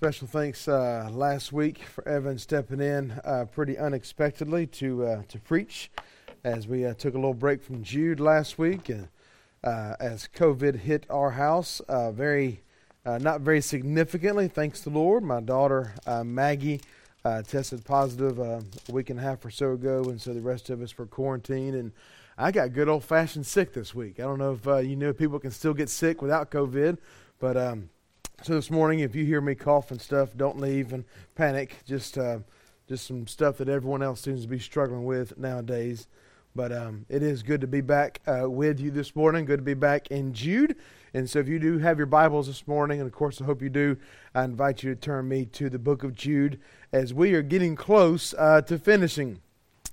Special thanks uh, last week for Evan stepping in uh, pretty unexpectedly to uh, to preach, as we uh, took a little break from Jude last week, and uh, as COVID hit our house, uh, very not very significantly. Thanks to the Lord, my daughter Maggie tested positive a week and a half or so ago, and so the rest of us were quarantined. And I got good old fashioned sick this week. I don't know if you know people can still get sick without COVID, but um, so this morning, if you hear me cough and stuff, don't leave and panic. Just uh, just some stuff that everyone else seems to be struggling with nowadays. But um, it is good to be back uh, with you this morning. Good to be back in Jude. And so, if you do have your Bibles this morning, and of course, I hope you do, I invite you to turn me to the book of Jude as we are getting close uh, to finishing.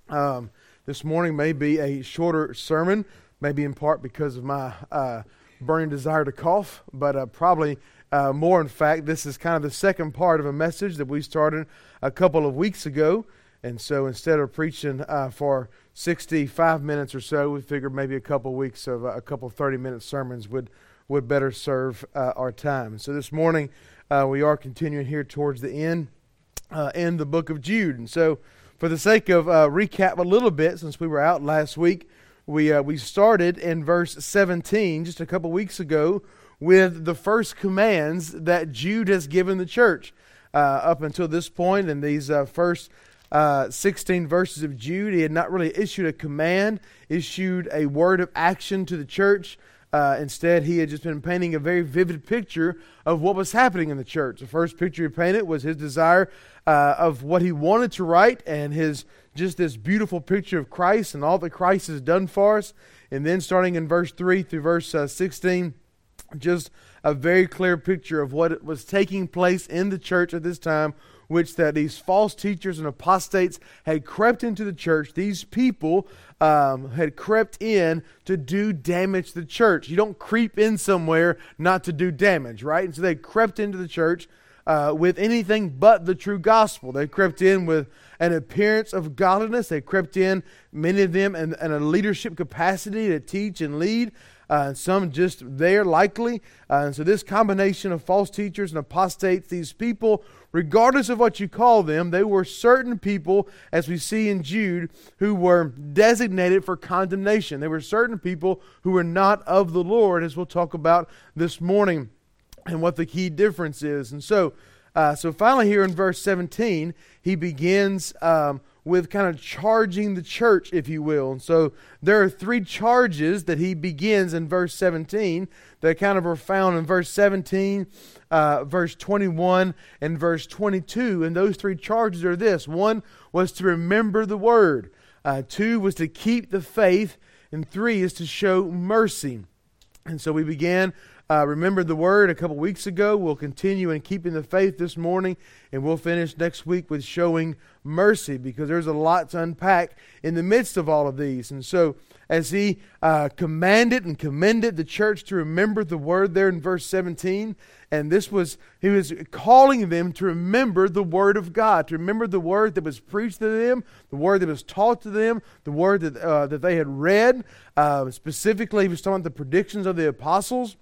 Um, this morning may be a shorter sermon, maybe in part because of my uh, burning desire to cough, but uh, probably uh, more, in fact, this is kind of the second part of a message that we started a couple of weeks ago. And so instead of preaching uh, for 65 minutes or so, we figured maybe a couple weeks of uh, a couple 30 minute sermons would, would better serve uh, our time. So this morning, uh, we are continuing here towards the end uh, in the book of Jude. And so, for the sake of recap a little bit, since we were out last week, we, we started in verse 17 just a couple weeks ago with the first commands that Jude has given the church. Uh, up until this point, in these uh, first uh, 16 verses of Jude, he had not really issued a command, issued a word of action to the church. Uh, instead, he had just been painting a very vivid picture of what was happening in the church. The first picture he painted was his desire uh, of what he wanted to write and his just this beautiful picture of Christ and all that Christ has done for us. And then, starting in verse 3 through verse uh, 16, just a very clear picture of what was taking place in the church at this time, which that these false teachers and apostates had crept into the church. These people um, had crept in to do damage to the church. You don't creep in somewhere not to do damage, right? And so they crept into the church uh, with anything but the true gospel. They crept in with an appearance of godliness. They crept in, many of them, in, in a leadership capacity to teach and lead uh, some just there likely. Uh, and so, this combination of false teachers and apostates, these people, regardless of what you call them, they were certain people, as we see in Jude, who were designated for condemnation. They were certain people who were not of the Lord, as we'll talk about this morning, and what the key difference is. And so, uh, so finally, here in verse 17, he begins um, with kind of charging the church, if you will. And so there are three charges that he begins in verse 17 that kind of are found in verse 17, uh, verse 21, and verse 22. And those three charges are this one was to remember the word, uh, two was to keep the faith, and three is to show mercy. And so we began uh, remembered the word a couple weeks ago. We'll continue in keeping the faith this morning, and we'll finish next week with showing mercy because there's a lot to unpack in the midst of all of these. And so, as he uh, commanded and commended the church to remember the word there in verse 17, and this was, he was calling them to remember the word of God, to remember the word that was preached to them, the word that was taught to them, the word that, uh, that they had read. Uh, specifically, he was talking about the predictions of the apostles.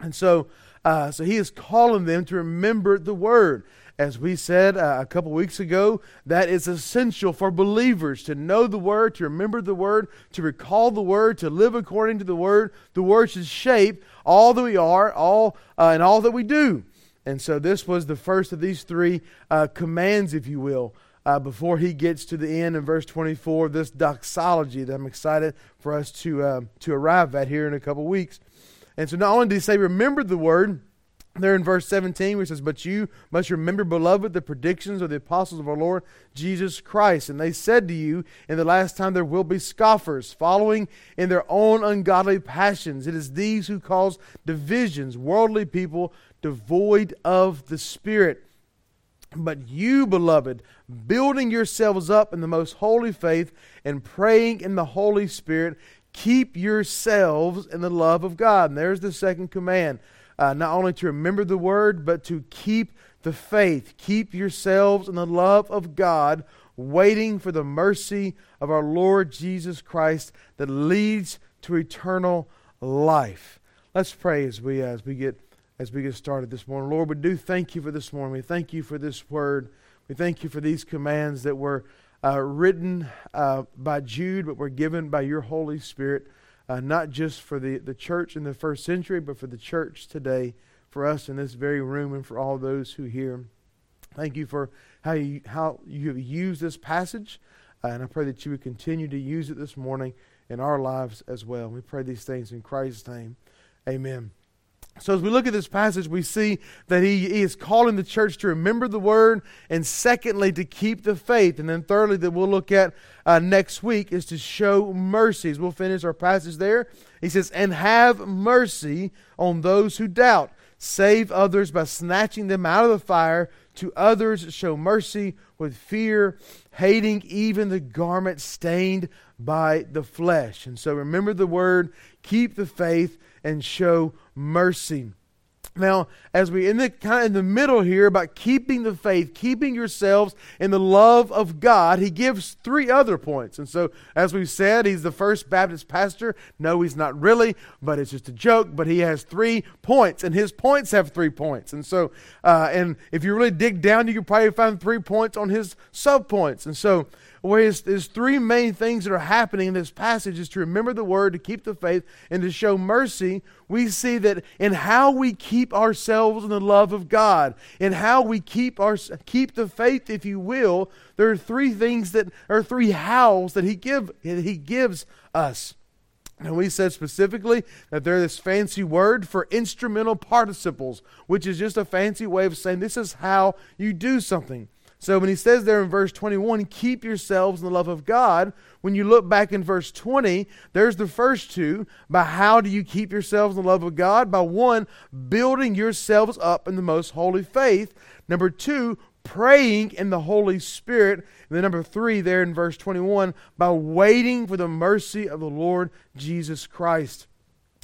And so, uh, so he is calling them to remember the word. As we said uh, a couple weeks ago, that is essential for believers to know the word, to remember the word, to recall the word, to live according to the word. The word should shape all that we are, all uh, and all that we do. And so, this was the first of these three uh, commands, if you will. Uh, before he gets to the end in verse 24, this doxology that I'm excited for us to, uh, to arrive at here in a couple weeks. And so not only did he say, remember the word, there in verse 17, which says, But you must remember, beloved, the predictions of the apostles of our Lord Jesus Christ. And they said to you, In the last time there will be scoffers, following in their own ungodly passions. It is these who cause divisions, worldly people devoid of the Spirit. But you, beloved, building yourselves up in the most holy faith and praying in the Holy Spirit, keep yourselves in the love of God. And there's the second command. Uh, not only to remember the word, but to keep the faith. Keep yourselves in the love of God, waiting for the mercy of our Lord Jesus Christ that leads to eternal life. Let's pray as we as we get as we get started this morning. Lord, we do thank you for this morning. We thank you for this word. We thank you for these commands that were uh, written uh, by Jude, but were given by your Holy Spirit, uh, not just for the, the church in the first century, but for the church today, for us in this very room, and for all those who hear. Thank you for how you, how you have used this passage, uh, and I pray that you would continue to use it this morning in our lives as well. We pray these things in Christ's name. Amen. So, as we look at this passage, we see that he, is calling the church to remember the word, and secondly, to keep the faith. And then, thirdly, that we'll look at uh, next week is to show mercies. We'll finish our passage there. He says, And have mercy on those who doubt. Save others by snatching them out of the fire. To others, show mercy with fear, hating even the garment stained by the flesh. And so, remember the word, keep the faith and show mercy. Now, as we in the kind of in the middle here about keeping the faith, keeping yourselves in the love of God, he gives three other points. And so, as we've said, he's the first Baptist pastor. No, he's not really, but it's just a joke. But he has three points, and his points have three points. And so, uh, and if you really dig down, you can probably find three points on his sub points. And so, where his three main things that are happening in this passage is to remember the word, to keep the faith, and to show mercy. We see that in how we keep ourselves in the love of God, in how we keep our keep the faith, if you will, there are three things that are three hows that he give he gives us. And we said specifically that they're this fancy word for instrumental participles, which is just a fancy way of saying this is how you do something. So when he says there in verse 21, keep yourselves in the love of God, when you look back in verse 20, there's the first two. By how do you keep yourselves in the love of God? By one, building yourselves up in the most holy faith. Number two, praying in the Holy Spirit. And then number three, there in verse 21, by waiting for the mercy of the Lord Jesus Christ.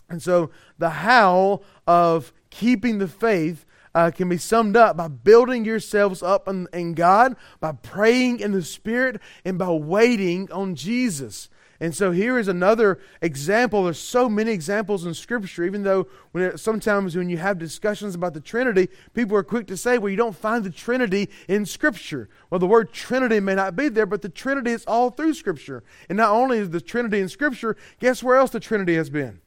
And so the how of keeping the faith uh, can be summed up by building yourselves up in, in God, by praying in the Spirit, and by waiting on Jesus. And so here is another example. There's so many examples in Scripture, even though when it, sometimes when you have discussions about the Trinity, people are quick to say, well, you don't find the Trinity in Scripture. Well, the word Trinity may not be there, but the Trinity is all through Scripture. And not only is the Trinity in Scripture, guess where else the Trinity has been?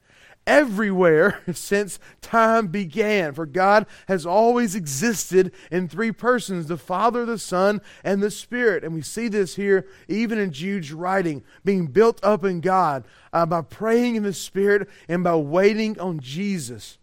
Everywhere since time began. For God has always existed in three persons the Father, the Son, and the Spirit. And we see this here even in Jude's writing, being built up in God uh, by praying in the Spirit and by waiting on Jesus.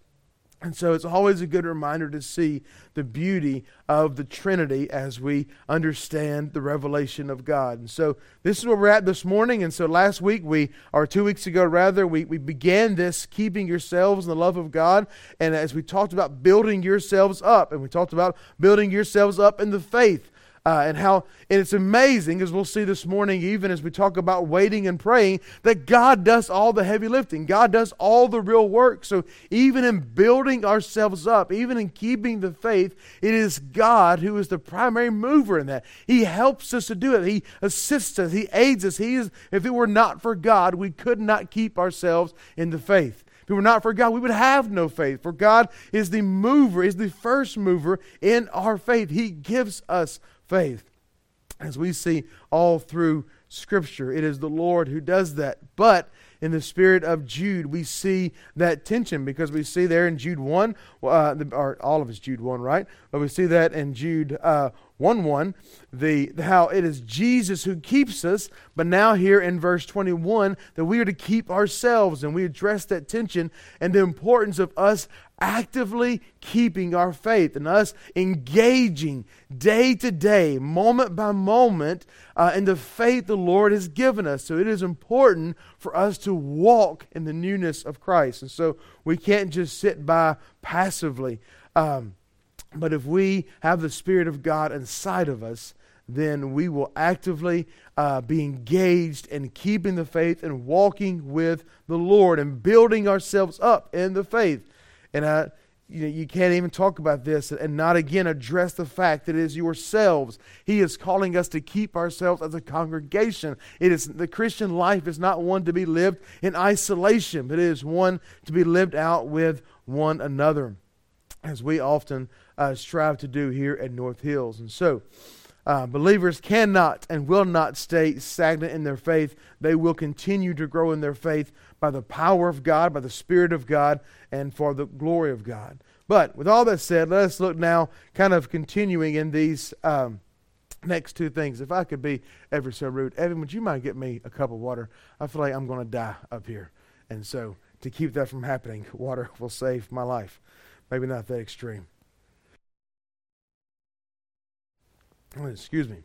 And so it's always a good reminder to see the beauty of the Trinity as we understand the revelation of God. And so this is where we're at this morning. And so last week, we, or two weeks ago rather, we, we began this keeping yourselves in the love of God. And as we talked about building yourselves up, and we talked about building yourselves up in the faith uh, and how and it's amazing as we'll see this morning even as we talk about waiting and praying that god does all the heavy lifting. God does all the real work. So even in building ourselves up even in keeping the faith it is god who is the primary mover in that. He helps us to do it. He assists us. He aids us. He is if it were not for god we could not keep ourselves in the faith. If it were not for God, we would have no faith. For God is the mover, is the first mover in our faith. He gives us faith. As we see all through Scripture, it is the Lord who does that. But in the spirit of Jude, we see that tension because we see there in Jude 1, uh, or all of it's Jude 1, right? But we see that in Jude uh, 1 1, the, how it is Jesus who keeps us, but now here in verse 21, that we are to keep ourselves, and we address that tension and the importance of us actively keeping our faith and us engaging day to day, moment by moment, uh, in the faith the Lord has given us. So it is important for us to walk in the newness of Christ. And so we can't just sit by passively. Um, but if we have the Spirit of God inside of us, then we will actively uh, be engaged in keeping the faith and walking with the Lord and building ourselves up in the faith. And uh, you, know, you can't even talk about this and not again address the fact that it is yourselves. He is calling us to keep ourselves as a congregation. It is the Christian life is not one to be lived in isolation, but it is one to be lived out with one another. as we often uh, strive to do here at North Hills. And so, uh, believers cannot and will not stay stagnant in their faith. They will continue to grow in their faith by the power of God, by the Spirit of God, and for the glory of God. But with all that said, let us look now, kind of continuing in these um, next two things. If I could be ever so rude, Evan, would you mind get me a cup of water? I feel like I'm going to die up here. And so, to keep that from happening, water will save my life. Maybe not that extreme. Excuse me.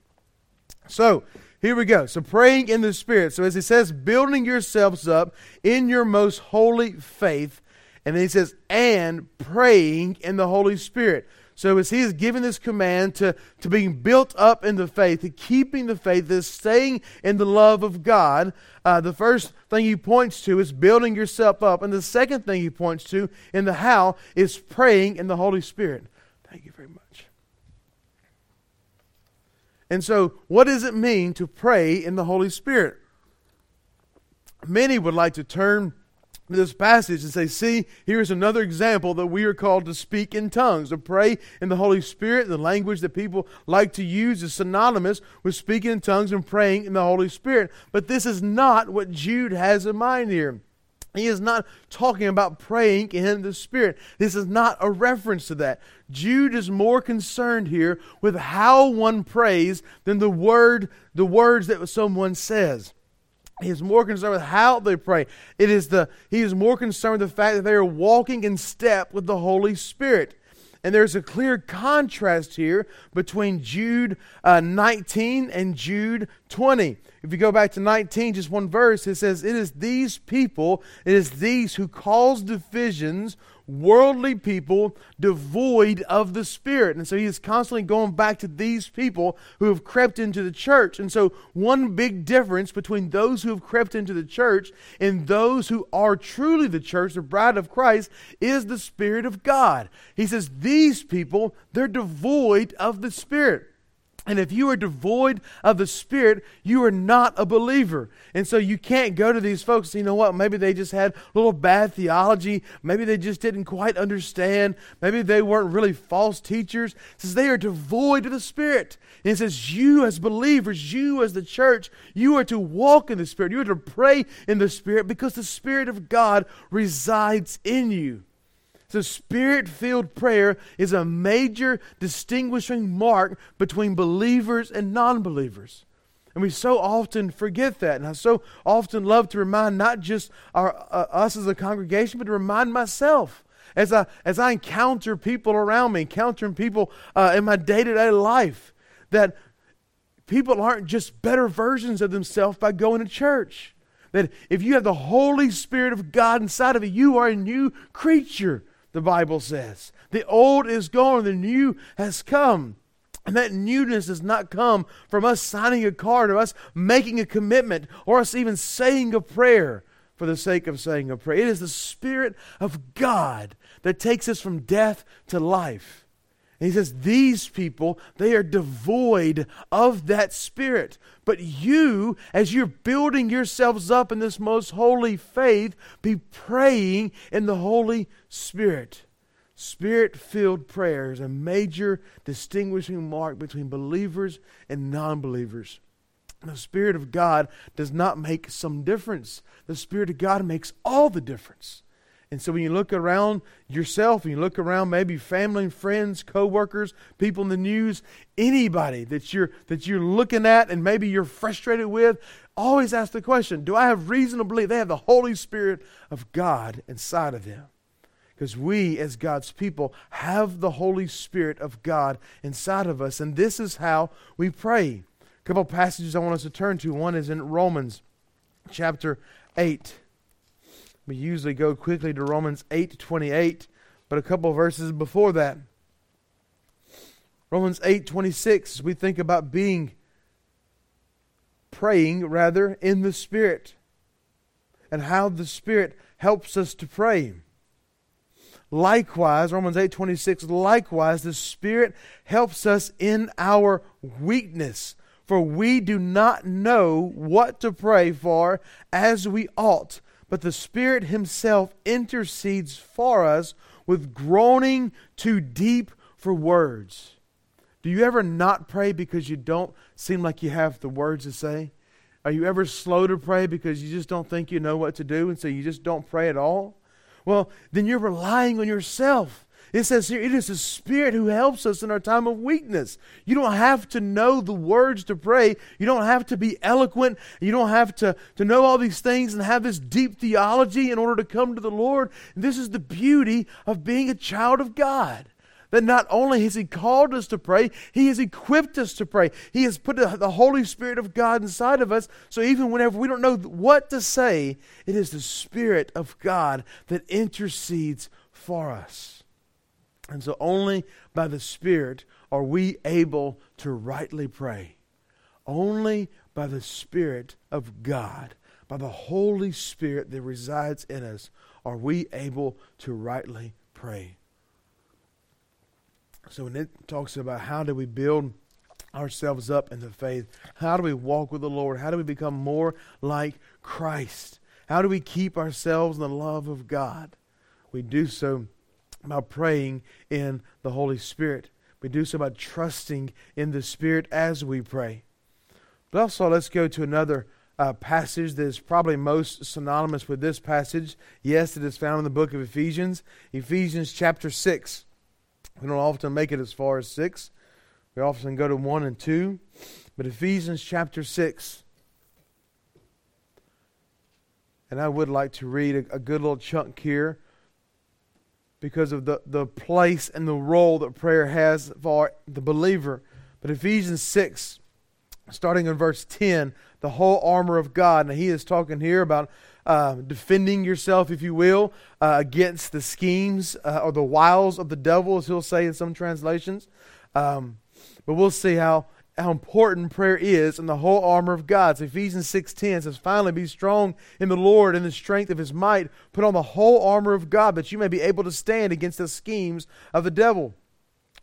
So, here we go. So, praying in the Spirit. So, as he says, building yourselves up in your most holy faith. And then he says, and praying in the Holy Spirit. So as he is giving this command to, to being built up in the faith, to keeping the faith, to staying in the love of God, uh, the first thing he points to is building yourself up. And the second thing he points to in the how is praying in the Holy Spirit. Thank you very much. And so, what does it mean to pray in the Holy Spirit? Many would like to turn this passage and say, see, here's another example that we are called to speak in tongues, to pray in the Holy Spirit. The language that people like to use is synonymous with speaking in tongues and praying in the Holy Spirit. But this is not what Jude has in mind here. He is not talking about praying in the Spirit. This is not a reference to that. Jude is more concerned here with how one prays than the word, the words that someone says. He is more concerned with how they pray. It is the he is more concerned with the fact that they are walking in step with the Holy Spirit. And there's a clear contrast here between Jude uh, 19 and Jude 20. If you go back to 19, just one verse, it says, It is these people, it is these who cause divisions worldly people devoid of the Spirit. And so he is constantly going back to these people who have crept into the church. And so, one big difference between those who have crept into the church and those who are truly the church, the bride of Christ, is the Spirit of God. He says, These people, they're devoid of the Spirit. And if you are devoid of the Spirit, you are not a believer. And so you can't go to these folks, you know what? Maybe they just had a little bad theology. Maybe they just didn't quite understand. Maybe they weren't really false teachers. It says they are devoid of the Spirit. And it says, you as believers, you as the church, you are to walk in the Spirit. You are to pray in the Spirit because the Spirit of God resides in you. So, spirit filled prayer is a major distinguishing mark between believers and non believers. And we so often forget that. And I so often love to remind not just our, uh, us as a congregation, but to remind myself as I, as I encounter people around me, encountering people uh, in my day to day life, that people aren't just better versions of themselves by going to church. That if you have the Holy Spirit of God inside of you, you are a new creature the Bible says. The old is gone, the new has come. And that newness does not come from us signing a card or us making a commitment or us even saying a prayer for the sake of saying a prayer. It is the Spirit of God that takes us from death to life. And he says, These people, they are devoid of that spirit. But you, as you're building yourselves up in this most holy faith, be praying in the Holy Spirit. Spirit filled prayer is a major distinguishing mark between believers and non believers. The Spirit of God does not make some difference, the Spirit of God makes all the difference. And so when you look around yourself and you look around maybe family and friends, coworkers, people in the news, anybody that you're that you're looking at and maybe you're frustrated with, always ask the question, do I have reason to believe they have the Holy Spirit of God inside of them? Because we, as God's people, have the Holy Spirit of God inside of us. And this is how we pray. A couple passages I want us to turn to. One is in Romans chapter 8. We usually go quickly to Romans 8 28, but a couple verses before that. Romans 8 26, we think about being praying rather in the Spirit and how the Spirit helps us to pray. Likewise, Romans 8 26, likewise, the Spirit helps us in our weakness. For we do not know what to pray for as we ought but the Spirit Himself intercedes for us with groaning too deep for words. Do you ever not pray because you don't seem like you have the words to say? Are you ever slow to pray because you just don't think you know what to do and so you just don't pray at all? Well, then you're relying on yourself. It says here, it is the Spirit who helps us in our time of weakness. You don't have to know the words to pray. You don't have to be eloquent. You don't have to, to know all these things and have this deep theology in order to come to the Lord. And this is the beauty of being a child of God. That not only has He called us to pray, He has equipped us to pray. He has put the Holy Spirit of God inside of us. So even whenever we don't know what to say, it is the Spirit of God that intercedes for us. And so only by the Spirit are we able to rightly pray. Only by the Spirit of God, by the Holy Spirit that resides in us, are we able to rightly pray. So when it talks about how do we build ourselves up in the faith, how do we walk with the Lord, how do we become more like Christ, how do we keep ourselves in the love of God, we do so by praying in the Holy Spirit. We do so by trusting in the Spirit as we pray. But also, let's go to another uh, passage that is probably most synonymous with this passage. Yes, it is found in the book of Ephesians, Ephesians chapter 6. We don't often make it as far as 6, we often go to 1 and 2. But Ephesians chapter 6. And I would like to read a, a good little chunk here because of the, the place and the role that prayer has for the believer. But Ephesians 6, starting in verse 10, the whole armor of God. Now, he is talking here about uh, defending yourself, if you will, uh, against the schemes uh, or the wiles of the devil, as he'll say in some translations. Um, but we'll see how how important prayer is and the whole armor of God. So Ephesians 6.10 says, Finally, be strong in the Lord and the strength of his might. Put on the whole armor of God that you may be able to stand against the schemes of the devil.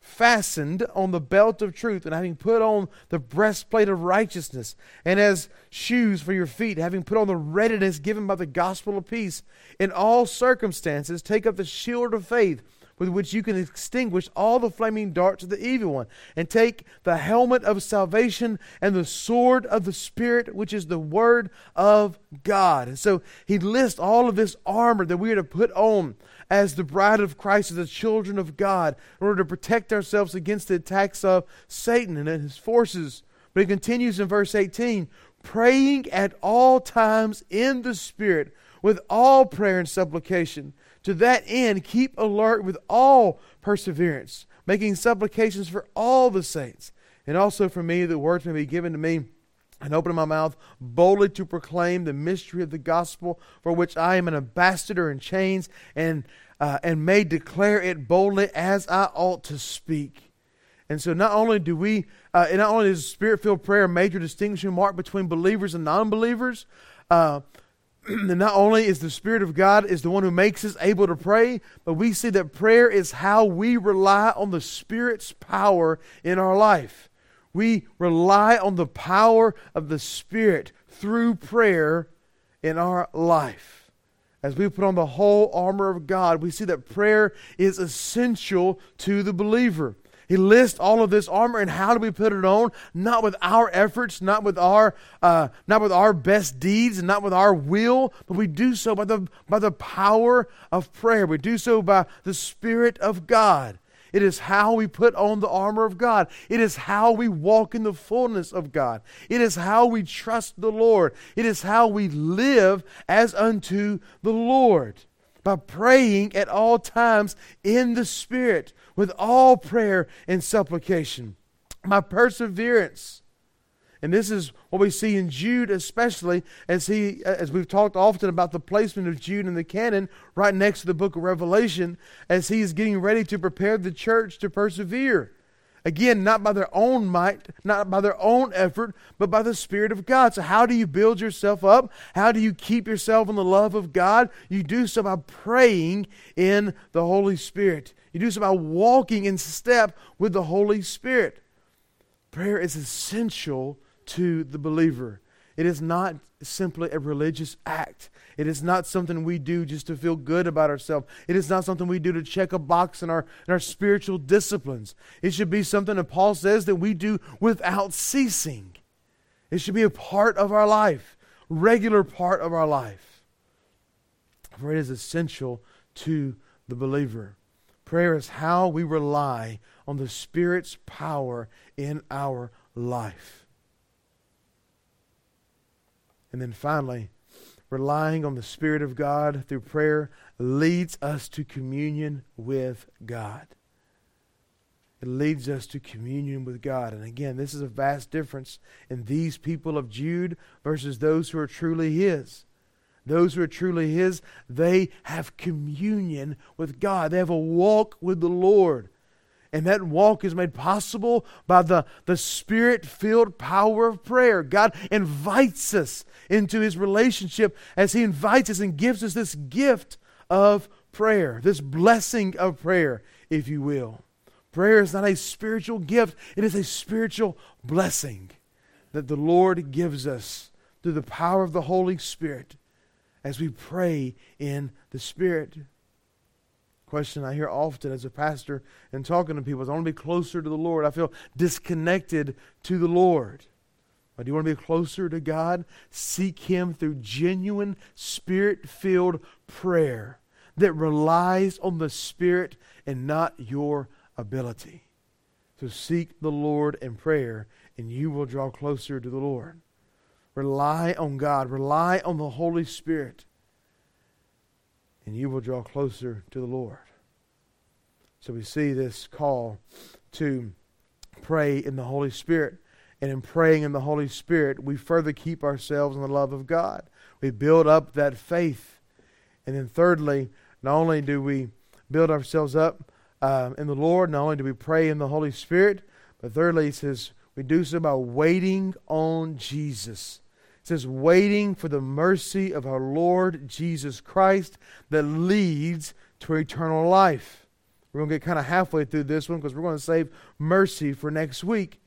fastened on the belt of truth, and having put on the breastplate of righteousness, and as shoes for your feet, having put on the readiness given by the gospel of peace. In all circumstances, take up the shield of faith with which you can extinguish all the flaming darts of the evil one, and take the helmet of salvation and the sword of the Spirit, which is the word of God. And so he lists all of this armor that we are to put on as the bride of Christ, as the children of God, in order to protect ourselves against the attacks of Satan and his forces. But he continues in verse 18 praying at all times in the Spirit with all prayer and supplication. To that end, keep alert with all perseverance, making supplications for all the saints, and also for me, that words may be given to me, and open my mouth boldly to proclaim the mystery of the gospel, for which I am an ambassador in chains, and uh, and may declare it boldly as I ought to speak. And so, not only do we, uh, not only is spirit filled prayer a major distinguishing mark between believers and non believers, uh, not only is the Spirit of God is the one who makes us able to pray, but we see that prayer is how we rely on the Spirit's power in our life. We rely on the power of the Spirit through prayer in our life. As we put on the whole armor of God, we see that prayer is essential to the believer. He lists all of this armor and how do we put it on? Not with our efforts, not with our, uh, not with our best deeds, and not with our will, but we do so by the, by the power of prayer. We do so by the Spirit of God. It is how we put on the armor of God. It is how we walk in the fullness of God. It is how we trust the Lord. It is how we live as unto the Lord by praying at all times in the Spirit with all prayer and supplication. My perseverance. And this is what we see in Jude, especially as he, as we've talked often about the placement of Jude in the canon, right next to the book of Revelation, as he is getting ready to prepare the church to persevere. Again, not by their own might, not by their own effort, but by the Spirit of God. So, how do you build yourself up? How do you keep yourself in the love of God? You do so by praying in the Holy Spirit. You do so by walking in step with the Holy Spirit. Prayer is essential to the believer. It is not simply a religious act. It is not something we do just to feel good about ourselves. It is not something we do to check a box in our, in our spiritual disciplines. It should be something that Paul says that we do without ceasing. It should be a part of our life, regular part of our life. For it is essential to the believer. Prayer is how we rely on the Spirit's power in our life. And then finally, relying on the Spirit of God through prayer leads us to communion with God. It leads us to communion with God. And again, this is a vast difference in these people of Jude versus those who are truly His. Those who are truly His, they have communion with God. They have a walk with the Lord. And that walk is made possible by the, the spirit filled power of prayer. God invites us into his relationship as he invites us and gives us this gift of prayer, this blessing of prayer, if you will. Prayer is not a spiritual gift, it is a spiritual blessing that the Lord gives us through the power of the Holy Spirit as we pray in the Spirit question I hear often as a pastor and talking to people is I want to be closer to the Lord. I feel disconnected to the Lord. But do you want to be closer to God? Seek Him through genuine, spirit filled prayer that relies on the Spirit and not your ability. So seek the Lord in prayer, and you will draw closer to the Lord. Rely on God, rely on the Holy Spirit and you will draw closer to the Lord. So we see this call to pray in the Holy Spirit. And in praying in the Holy Spirit, we further keep ourselves in the love of God. We build up that faith. And then, thirdly, not only do we build ourselves up uh, in the Lord, not only do we pray in the Holy Spirit, but thirdly, he says we do so by waiting on Jesus says, waiting for the mercy of our Lord Jesus Christ that leads to eternal life. We're going to get kind of halfway through this one because we're going to save mercy for next week.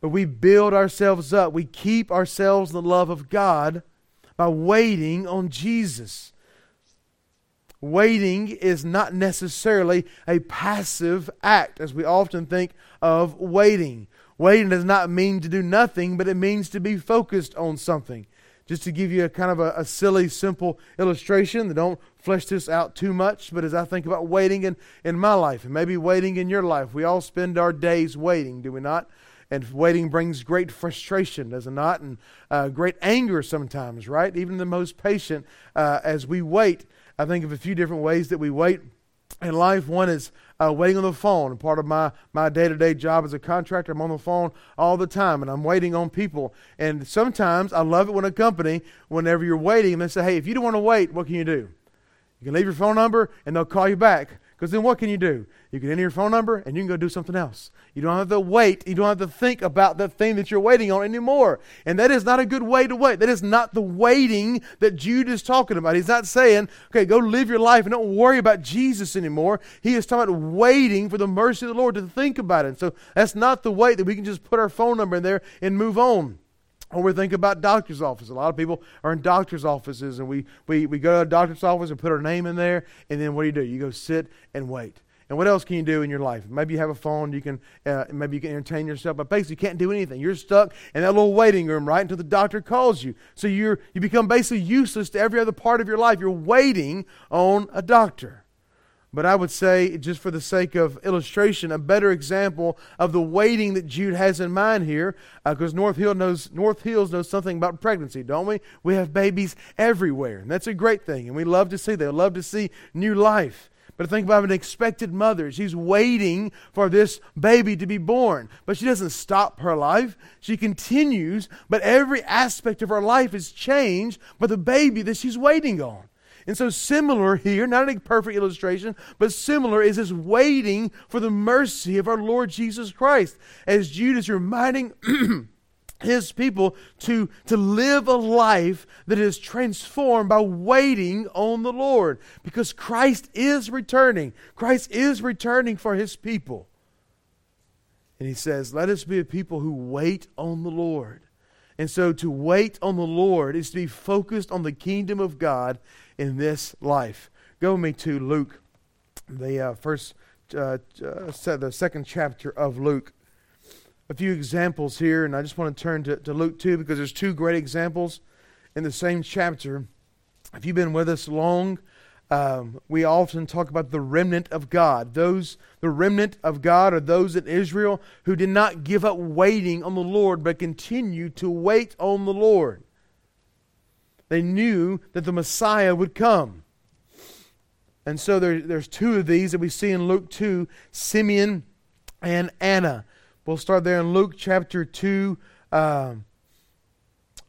But we build ourselves up, we keep ourselves in the love of God by waiting on Jesus. Waiting is not necessarily a passive act, as we often think of waiting. Waiting does not mean to do nothing, but it means to be focused on something. Just to give you a kind of a, a silly, simple illustration don't flesh this out too much, but as I think about waiting in, in my life and maybe waiting in your life, we all spend our days waiting, do we not? And waiting brings great frustration, does it not? And uh, great anger sometimes, right? Even the most patient, uh, as we wait, I think of a few different ways that we wait in life. One is uh, waiting on the phone. Part of my my day to day job as a contractor, I'm on the phone all the time, and I'm waiting on people. And sometimes I love it when a company, whenever you're waiting, they say, "Hey, if you don't want to wait, what can you do? You can leave your phone number, and they'll call you back." Because then what can you do? You can enter your phone number and you can go do something else. You don't have to wait. You don't have to think about the thing that you're waiting on anymore. And that is not a good way to wait. That is not the waiting that Jude is talking about. He's not saying, okay, go live your life and don't worry about Jesus anymore. He is talking about waiting for the mercy of the Lord to think about it. So that's not the wait that we can just put our phone number in there and move on. Or we think about doctor's office. A lot of people are in doctor's offices, and we, we, we go to a doctor's office and put our name in there, and then what do you do? You go sit and wait. And what else can you do in your life? Maybe you have a phone. You can uh, maybe you can entertain yourself, but basically you can't do anything. You're stuck in that little waiting room right until the doctor calls you. So you're you become basically useless to every other part of your life. You're waiting on a doctor. But I would say, just for the sake of illustration, a better example of the waiting that Jude has in mind here, because uh, North Hill knows North Hills knows something about pregnancy, don't we? We have babies everywhere, and that's a great thing, and we love to see. They love to see new life. But think about an expected mother. She's waiting for this baby to be born. But she doesn't stop her life. She continues, but every aspect of her life is changed by the baby that she's waiting on. And so, similar here, not a perfect illustration, but similar is this waiting for the mercy of our Lord Jesus Christ. As Jude is reminding his people to, to live a life that is transformed by waiting on the Lord. Because Christ is returning. Christ is returning for his people. And he says, Let us be a people who wait on the Lord. And so to wait on the Lord is to be focused on the kingdom of God in this life. Go with me to Luke, the uh, first, uh, uh, the second chapter of Luke. A few examples here, and I just want to turn to, to Luke 2 because there's two great examples in the same chapter. If you've been with us long, um, we often talk about the remnant of God. Those, the remnant of God are those in Israel who did not give up waiting on the Lord, but continued to wait on the Lord. They knew that the Messiah would come. And so there, there's two of these that we see in Luke 2 Simeon and Anna. We'll start there in Luke chapter 2, um,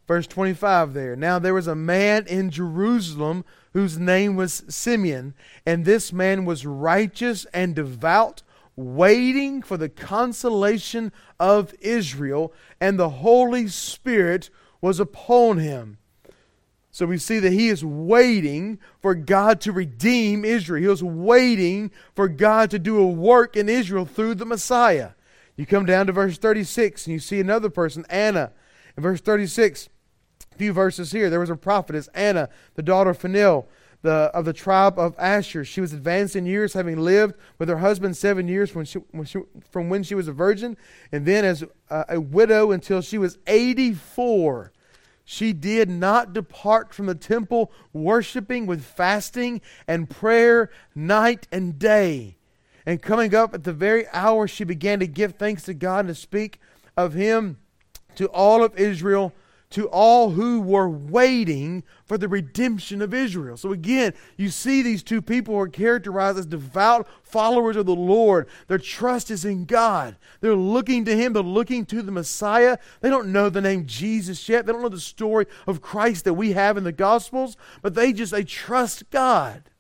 verse 25 there. Now there was a man in Jerusalem whose name was Simeon, and this man was righteous and devout, waiting for the consolation of Israel, and the Holy Spirit was upon him. So we see that he is waiting for God to redeem Israel. He was waiting for God to do a work in Israel through the Messiah. You come down to verse 36 and you see another person, Anna. In verse 36, a few verses here, there was a prophetess, Anna, the daughter of Phanuel, the, of the tribe of Asher. She was advanced in years, having lived with her husband seven years when she, when she, from when she was a virgin, and then as a, a widow until she was 84. She did not depart from the temple, worshiping with fasting and prayer night and day. And coming up at the very hour, she began to give thanks to God and to speak of Him to all of Israel to all who were waiting for the redemption of Israel. So again, you see these two people are characterized as devout followers of the Lord. Their trust is in God. They're looking to Him, they're looking to the Messiah. They don't know the name Jesus yet. They don't know the story of Christ that we have in the Gospels, but they just they trust God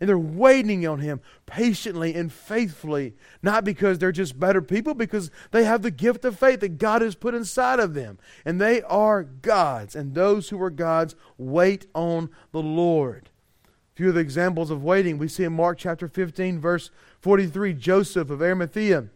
and they're waiting on him patiently and faithfully, not because they're just better people, because they have the gift of faith that God has put inside of them. And they are God's, and those who are God's wait on the Lord. A few of the examples of waiting we see in Mark chapter 15, verse 43. Joseph of Arimathea,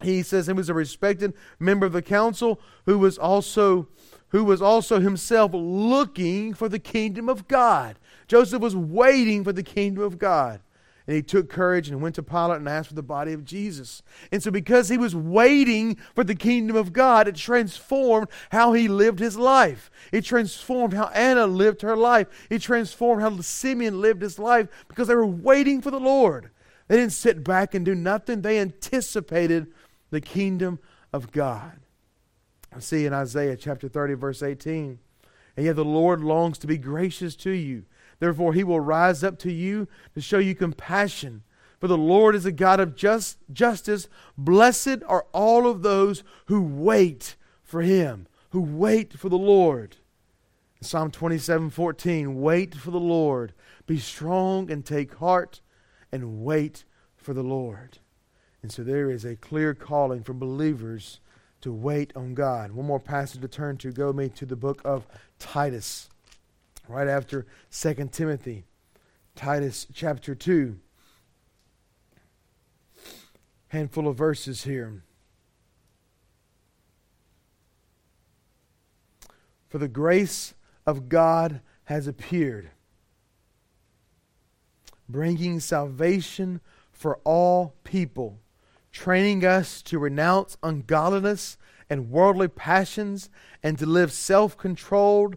he says he was a respected member of the council who was also who was also himself looking for the kingdom of God. Joseph was waiting for the kingdom of God. And he took courage and went to Pilate and asked for the body of Jesus. And so, because he was waiting for the kingdom of God, it transformed how he lived his life. It transformed how Anna lived her life. It transformed how Simeon lived his life because they were waiting for the Lord. They didn't sit back and do nothing, they anticipated the kingdom of God. I see in Isaiah chapter 30, verse 18. And yet the Lord longs to be gracious to you Therefore, he will rise up to you to show you compassion. For the Lord is a God of just, justice. Blessed are all of those who wait for him, who wait for the Lord. Psalm 27 14, wait for the Lord. Be strong and take heart and wait for the Lord. And so there is a clear calling for believers to wait on God. One more passage to turn to. Go me to the book of Titus right after 2 Timothy, Titus chapter 2. Handful of verses here. For the grace of God has appeared, bringing salvation for all people, training us to renounce ungodliness and worldly passions and to live self controlled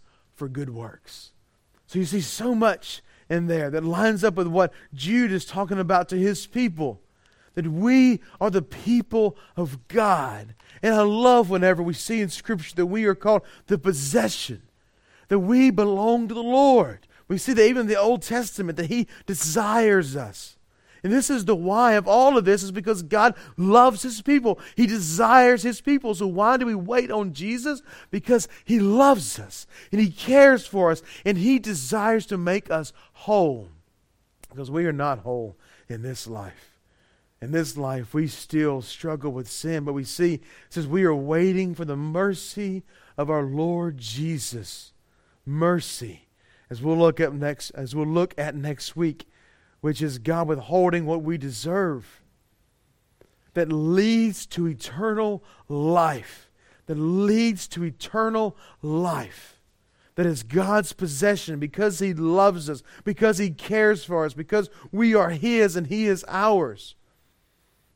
for good works. So you see so much in there that lines up with what Jude is talking about to his people. That we are the people of God. And I love whenever we see in Scripture that we are called the possession, that we belong to the Lord. We see that even in the Old Testament, that He desires us. And this is the why of all of this is because God loves his people. He desires his people. So why do we wait on Jesus? Because he loves us and he cares for us and he desires to make us whole. Because we are not whole in this life. In this life, we still struggle with sin, but we see since we are waiting for the mercy of our Lord Jesus. Mercy. As we'll look at next as we'll look at next week which is God withholding what we deserve, that leads to eternal life, that leads to eternal life, that is God's possession because He loves us, because He cares for us, because we are His and He is ours.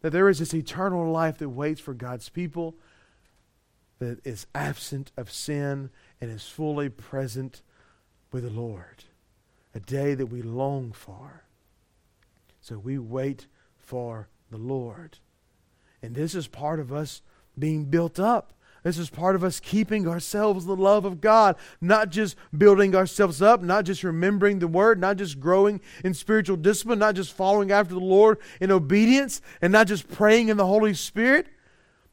That there is this eternal life that waits for God's people, that is absent of sin and is fully present with the Lord. A day that we long for. So we wait for the Lord. And this is part of us being built up. This is part of us keeping ourselves the love of God, not just building ourselves up, not just remembering the word, not just growing in spiritual discipline, not just following after the Lord in obedience, and not just praying in the Holy Spirit.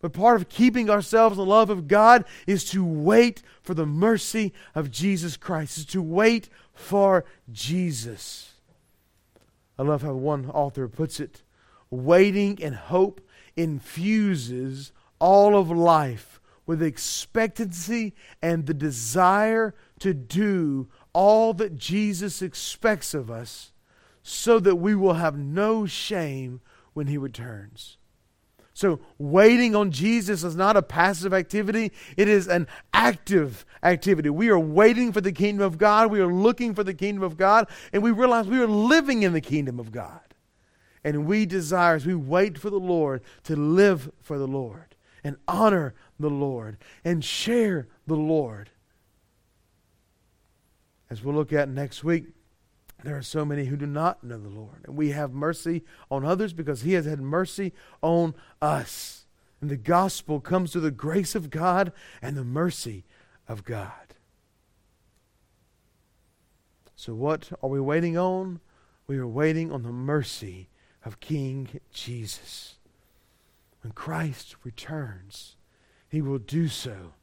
But part of keeping ourselves in the love of God is to wait for the mercy of Jesus Christ, is to wait for Jesus. I love how one author puts it waiting and hope infuses all of life with expectancy and the desire to do all that Jesus expects of us so that we will have no shame when he returns. So, waiting on Jesus is not a passive activity, it is an active activity. We are waiting for the kingdom of God, we are looking for the kingdom of God, and we realize we are living in the kingdom of God. And we desire, as we wait for the Lord, to live for the Lord and honor the Lord and share the Lord. As we'll look at next week, there are so many who do not know the Lord. And we have mercy on others because He has had mercy on us. And the gospel comes through the grace of God and the mercy of God. So, what are we waiting on? We are waiting on the mercy of King Jesus. When Christ returns, He will do so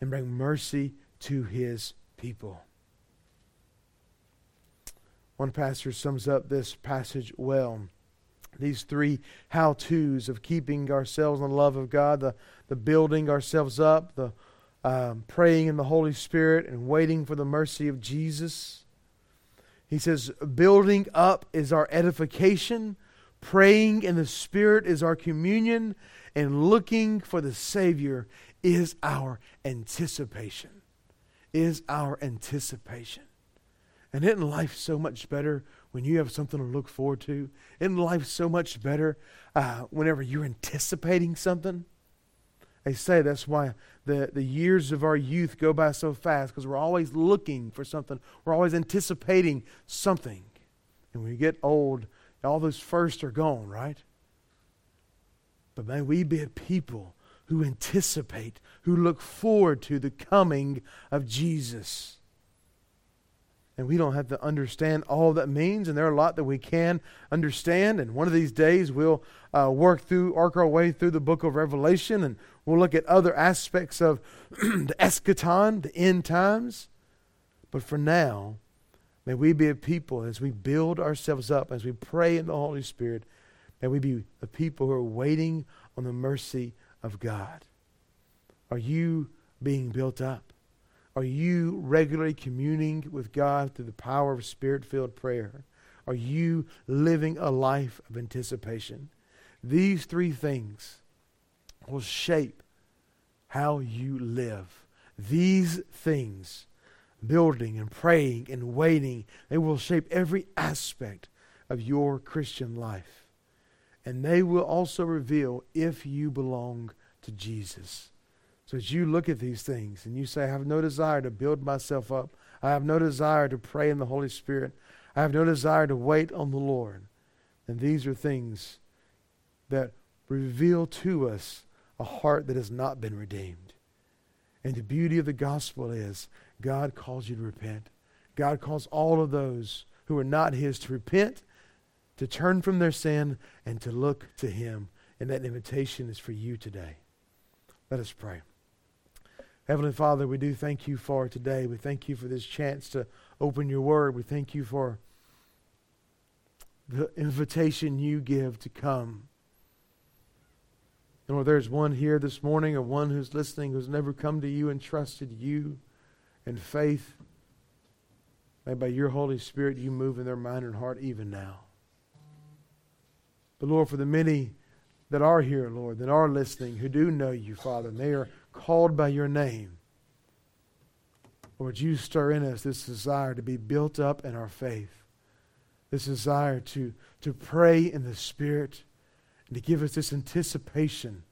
and bring mercy to His people. One pastor sums up this passage well. These three how to's of keeping ourselves in the love of God, the, the building ourselves up, the um, praying in the Holy Spirit, and waiting for the mercy of Jesus. He says, building up is our edification, praying in the Spirit is our communion, and looking for the Savior is our anticipation. Is our anticipation. And isn't life so much better when you have something to look forward to? Isn't life so much better uh, whenever you're anticipating something? They say that's why the, the years of our youth go by so fast because we're always looking for something. We're always anticipating something. And when you get old, all those first are gone, right? But may we be a people who anticipate, who look forward to the coming of Jesus and we don't have to understand all that means. And there are a lot that we can understand. And one of these days, we'll uh, work through, work our way through the book of Revelation, and we'll look at other aspects of the eschaton, the end times. But for now, may we be a people as we build ourselves up, as we pray in the Holy Spirit, may we be a people who are waiting on the mercy of God. Are you being built up? Are you regularly communing with God through the power of spirit filled prayer? Are you living a life of anticipation? These three things will shape how you live. These things, building and praying and waiting, they will shape every aspect of your Christian life. And they will also reveal if you belong to Jesus. So as you look at these things and you say, I have no desire to build myself up, I have no desire to pray in the Holy Spirit, I have no desire to wait on the Lord. And these are things that reveal to us a heart that has not been redeemed. And the beauty of the gospel is God calls you to repent. God calls all of those who are not His to repent, to turn from their sin, and to look to Him. And that invitation is for you today. Let us pray. Heavenly Father, we do thank you for today. We thank you for this chance to open your word. We thank you for the invitation you give to come. And Lord, there's one here this morning or one who's listening who's never come to you and trusted you in faith. May by your Holy Spirit you move in their mind and heart even now. But Lord, for the many that are here, Lord, that are listening, who do know you, Father, and they are called by your name. Lord, you stir in us this desire to be built up in our faith, this desire to, to pray in the Spirit, and to give us this anticipation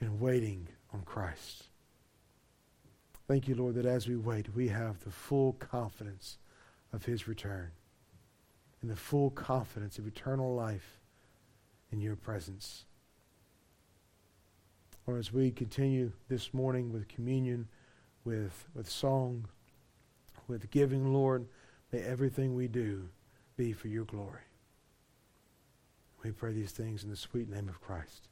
in waiting on Christ. Thank you, Lord, that as we wait, we have the full confidence of his return and the full confidence of eternal life in your presence. Or as we continue this morning with communion, with, with song, with giving, Lord, may everything we do be for your glory. We pray these things in the sweet name of Christ.